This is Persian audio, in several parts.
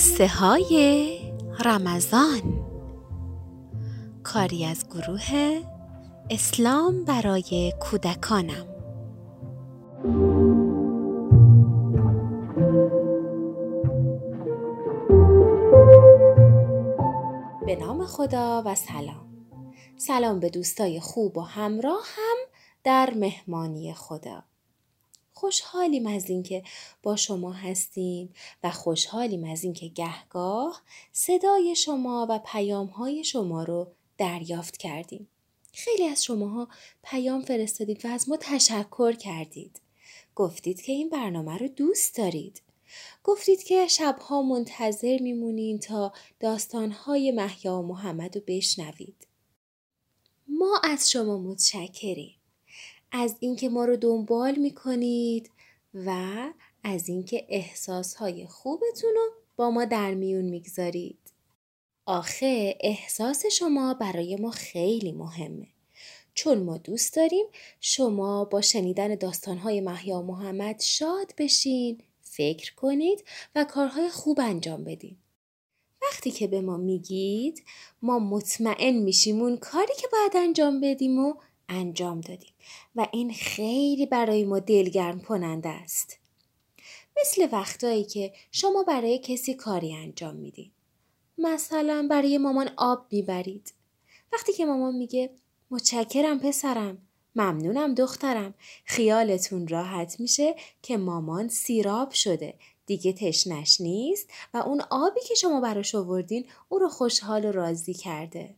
قصه های رمضان. کاری از گروه اسلام برای کودکانم. به نام خدا و سلام. سلام به دوستای خوب و همراه هم در مهمانی خدا. خوشحالیم از اینکه با شما هستیم و خوشحالیم از اینکه گهگاه صدای شما و پیامهای شما رو دریافت کردیم. خیلی از شماها پیام فرستادید و از ما تشکر کردید. گفتید که این برنامه رو دوست دارید. گفتید که شبها منتظر میمونین تا داستانهای محیا و محمد رو بشنوید. ما از شما متشکریم. از اینکه ما رو دنبال می‌کنید و از اینکه احساسهای خوبتون رو با ما در میون می‌گذارید. آخه احساس شما برای ما خیلی مهمه. چون ما دوست داریم شما با شنیدن داستانهای محیا محمد شاد بشین، فکر کنید و کارهای خوب انجام بدین. وقتی که به ما میگید ما مطمئن میشیم اون کاری که باید انجام بدیم و انجام دادیم و این خیلی برای ما دلگرم کننده است. مثل وقتایی که شما برای کسی کاری انجام می‌دید. مثلا برای مامان آب می‌برید. وقتی که مامان میگه متشکرم پسرم ممنونم دخترم خیالتون راحت میشه که مامان سیراب شده دیگه تشنش نیست و اون آبی که شما براش آوردین او رو خوشحال و راضی کرده.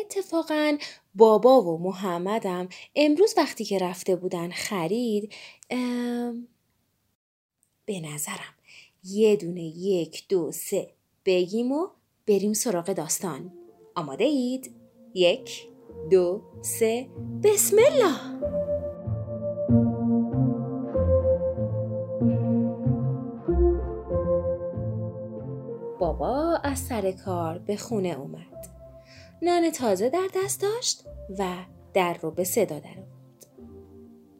اتفاقا بابا و محمدم امروز وقتی که رفته بودن خرید به نظرم یه دونه یک دو سه بگیم و بریم سراغ داستان. آماده اید؟ یک دو سه. بسم الله! بابا از سر کار به خونه اومد. نان تازه در دست داشت و در رو به صدا در آورد.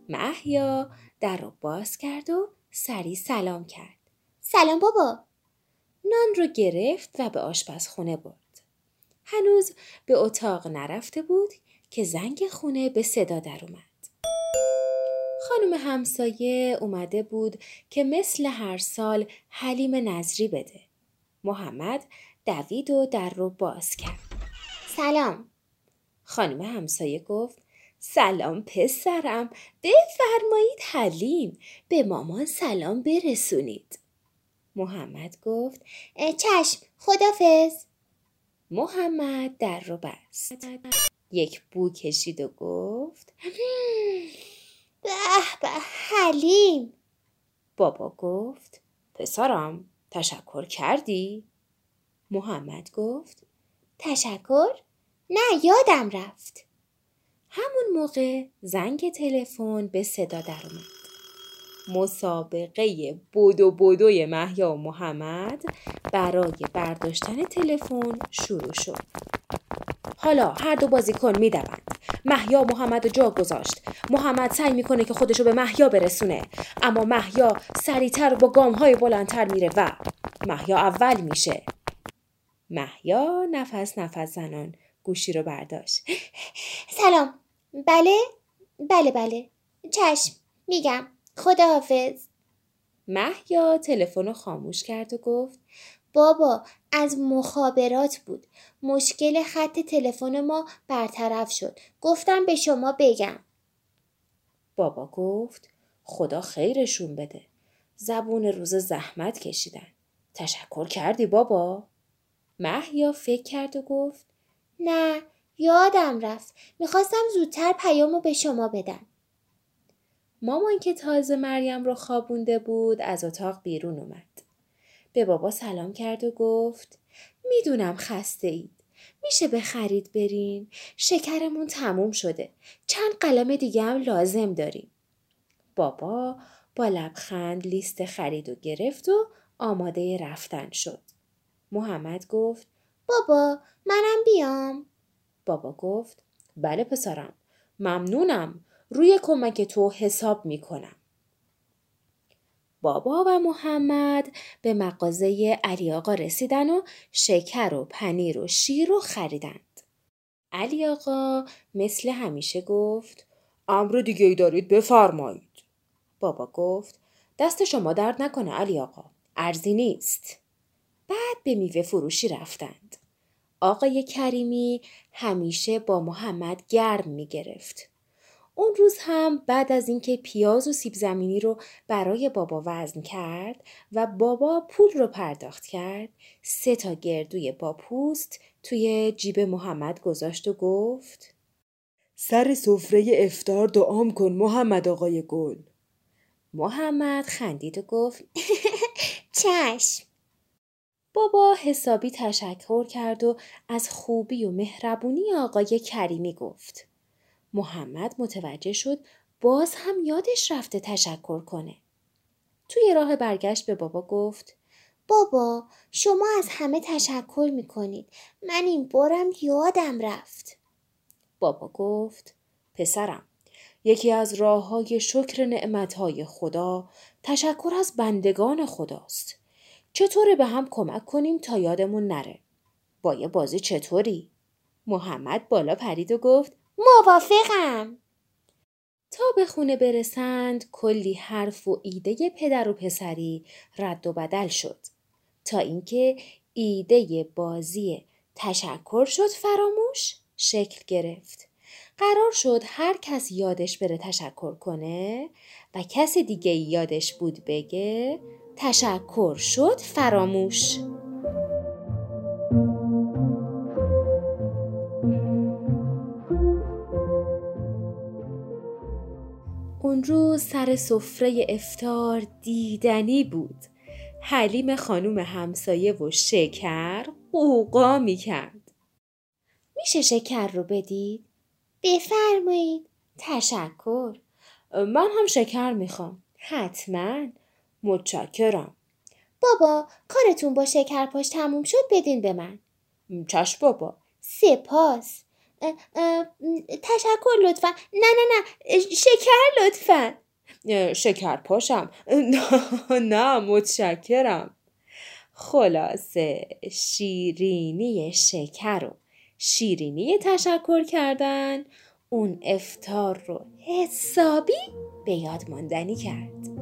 محیا در رو باز کرد و سری سلام کرد. سلام بابا. نان رو گرفت و به آشپزخونه برد. هنوز به اتاق نرفته بود که زنگ خونه به صدا در اومد. خانم همسایه اومده بود که مثل هر سال حلیم نظری بده. محمد دوید و در رو باز کرد. سلام. خانم همسایه گفت سلام پسرم بفرمایید حلیم به مامان سلام برسونید. محمد گفت چشم خدافز. محمد در رو بست. یک بو کشید و گفت به به حلیم. بابا گفت پسرم تشکر کردی؟ محمد گفت تشکر؟ نه یادم رفت. همون موقع زنگ تلفن به صدا در اومد. مسابقه بودو بودوی محیا و محمد برای برداشتن تلفن شروع شد. حالا هر دو بازیکن می‌دوند. محیا محمد جا گذاشت. محمد سعی می‌کنه که خودشو به محیا برسونه. اما محیا سریعتر با گام های بلندتر میره و محیا اول میشه. محیا نفس نفس زنان گوشی رو برداشت. سلام. بله؟ بله بله. چشم. میگم. خداحافظ. محیا تلفن رو خاموش کرد و گفت بابا از مخابرات بود. مشکل خط تلفن ما برطرف شد. گفتم به شما بگم. بابا گفت خدا خیرشون بده. زبون روز زحمت کشیدن. تشکر کردی بابا. محیا فکر کرد و گفت نه یادم رفت. می‌خواستم زودتر پیامو به شما بدم. مامان که تازه مریم رو خوابونده بود از اتاق بیرون اومد. به بابا سلام کرد و گفت می‌دونم خسته اید میشه به خرید بریم شکرمون تموم شده. چند قلم دیگه هم لازم داریم. بابا با لبخند لیست خرید و گرفت و آماده رفتن شد. محمد گفت بابا منم بیام بابا گفت بله پسرم ممنونم روی کمک تو حساب می‌کنم بابا و محمد به مغازه علی آقا رسیدن و شکر و پنیر و شیر رو خریدند. علی آقا مثل همیشه گفت امر دیگه ای دارید بفرمایید. بابا گفت دست شما درد نکنه علی آقا. ارزی نیست. بعد به میوه فروشی رفتند. آقای کریمی همیشه با محمد گرم می گرفت. اون روز هم بعد از اینکه پیاز و سیب زمینی رو برای بابا وزن کرد و بابا پول رو پرداخت کرد سه تا گردوی با پوست توی جیب محمد گذاشت و گفت سر سفره افتار دعام کن محمد آقای گل محمد خندید و گفت چشم بابا حسابی تشکر کرد و از خوبی و مهربونی آقای کریمی گفت محمد متوجه شد باز هم یادش رفته تشکر کنه. توی راه برگشت به بابا گفت بابا شما از همه تشکر می‌کنید. من این بارم یادم رفت. بابا گفت پسرم یکی از راه های شکر نعمتهای خدا تشکر از بندگان خداست. چطوره به هم کمک کنیم تا یادمون نره؟ با یه بازی چطوری؟ محمد بالا پرید و گفت موافقم تا به خونه برسند کلی حرف و ایده پدر و پسری رد و بدل شد تا اینکه ایده بازی تشکر شد فراموش شکل گرفت قرار شد هر کس یادش بره تشکر کنه و کسی دیگه یادش بود بگه تشکر شد فراموش اون روز سر سفره افتار دیدنی بود. حلیم خانوم همسایه و شکر قوقا می کرد. میشه شکر رو بدید؟ بفرمایید. تشکر. من هم شکر می‌خوام. حتما. متشکرم. بابا کارتون با شکر پاش تموم شد بدین به من. چشم بابا. سپاس. تشکر لطفا نه نه نه شکر لطفا شکر پاشم نه متشکرم خلاصه شیرینی شکر و شیرینی تشکر کردن اون افتار رو حسابی به یاد ماندنی کرد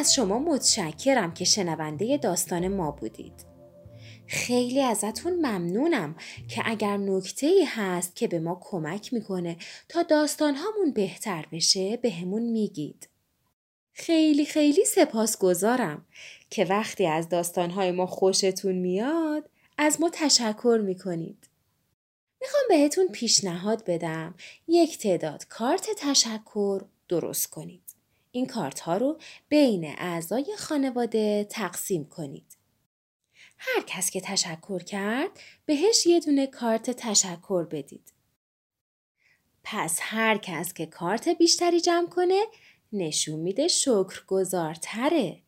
از شما متشکرم که شنونده داستان ما بودید. خیلی ازتون ممنونم که اگر نکته ای هست که به ما کمک می‌کنه تا داستان هامون بهتر بشه به همون میگید. خیلی خیلی سپاسگزارم که وقتی از داستانهای ما خوشتون میاد از ما تشکر می‌کنید. می‌خوام بهتون پیشنهاد بدم یک تعداد کارت تشکر درست کنید. این کارت ها رو بین اعضای خانواده تقسیم کنید. هر کس که تشکر کرد بهش یه دونه کارت تشکر بدید. پس هر کس که کارت بیشتری جمع کنه نشون میده شکرگزارتره.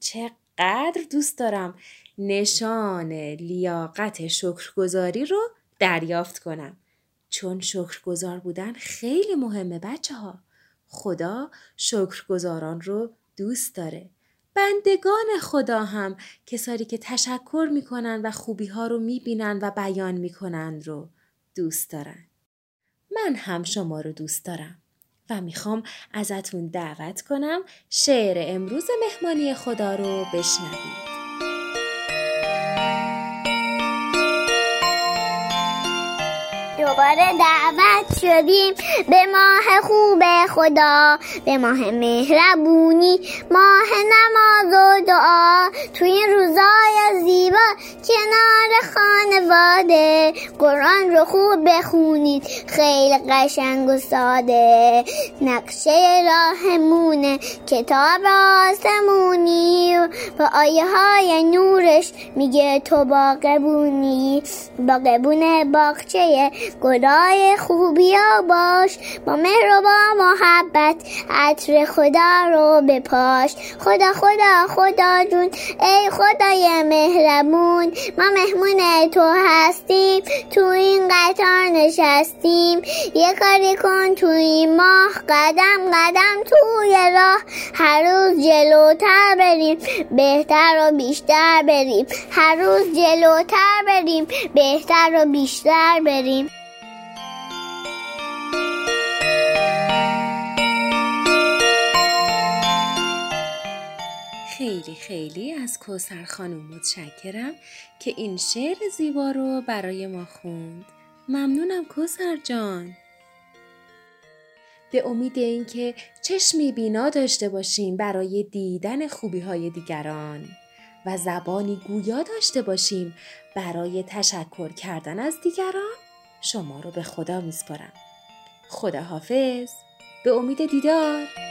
چقدر دوست دارم نشان لیاقت شکرگزاری رو دریافت کنم. چون شکرگزار بودن خیلی مهمه بچه ها. خدا شکرگزاران رو دوست داره. بندگان خدا هم کسانی که تشکر می‌کنن و خوبی ها رو می‌بینن و بیان می‌کنن رو دوست دارن. من هم شما رو دوست دارم و می‌خوام ازتون دعوت کنم شعر امروز مهمانی خدا رو بشنوید. دوباره دعوت شدیم به ماه خوب خدا به ماه مهربونی ماه نماز و دعا. توی این روزای زیبا کنار خانواده قرآن رو خوب بخونید خیلی قشنگ و ساده. نقشه راهمونه کتاب آسمونی و آیه های نورش میگه تو باقبونی باقبون باغچه گلای خوبیا باش با مهر و با محبت عطر خدا رو بپاش. خدا خدا خدا جون ای خدای مهربون ما مهمون تو هستیم تو این قطار نشستیم. یه کاری کن تو این ماه قدم قدم توی راه هر روز جلوتر بریم. بهتر و بیشتر بریم. هر روز جلوتر بریم. بهتر و بیشتر بریم. خیلی خیلی از کوسر خانم متشکرم که این شعر زیبا رو برای ما خوند. ممنونم کوسر جان. به امید اینکه چشمی بینا داشته باشیم برای دیدن خوبی های دیگران و زبانی گویا داشته باشیم برای تشکر کردن از دیگران شما رو به خدا میسپارم. خدا حافظ به امید دیدار.